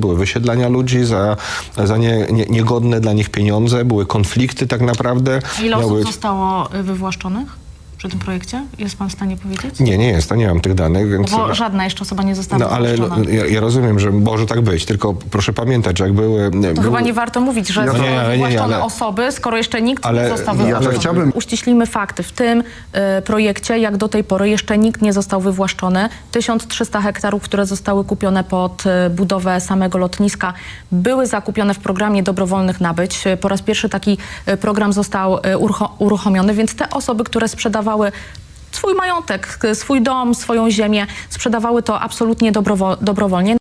Były wysiedlania ludzi za, za nie, nie, niegodne dla nich pieniądze, były konflikty tak naprawdę. Ile osób Miały- zostało y, wywłaszczonych przy tym projekcie? Jest pan w stanie powiedzieć? Nie, nie jest, to nie mam tych danych, więc... Bo żadna jeszcze osoba nie została No ale wywłaszczona. ja, ja rozumiem, że może tak być, tylko proszę pamiętać, jak były... To były chyba nie warto mówić, że No zostały nie, ale nie, nie, osoby, skoro jeszcze nikt Ale nie został ja wywłaszczony. to chciałbym- Uściślimy fakty. W tym y, projekcie, jak do tej pory, jeszcze nikt nie został wywłaszczony. 1300 hektarów, które zostały kupione pod y, budowę samego lotniska, były zakupione w programie dobrowolnych nabyć. Y, Po raz pierwszy taki program został y, urucho- uruchomiony, więc te osoby, które sprzedawały swój majątek, swój dom, swoją ziemię, sprzedawały to absolutnie dobrowo- dobrowolnie.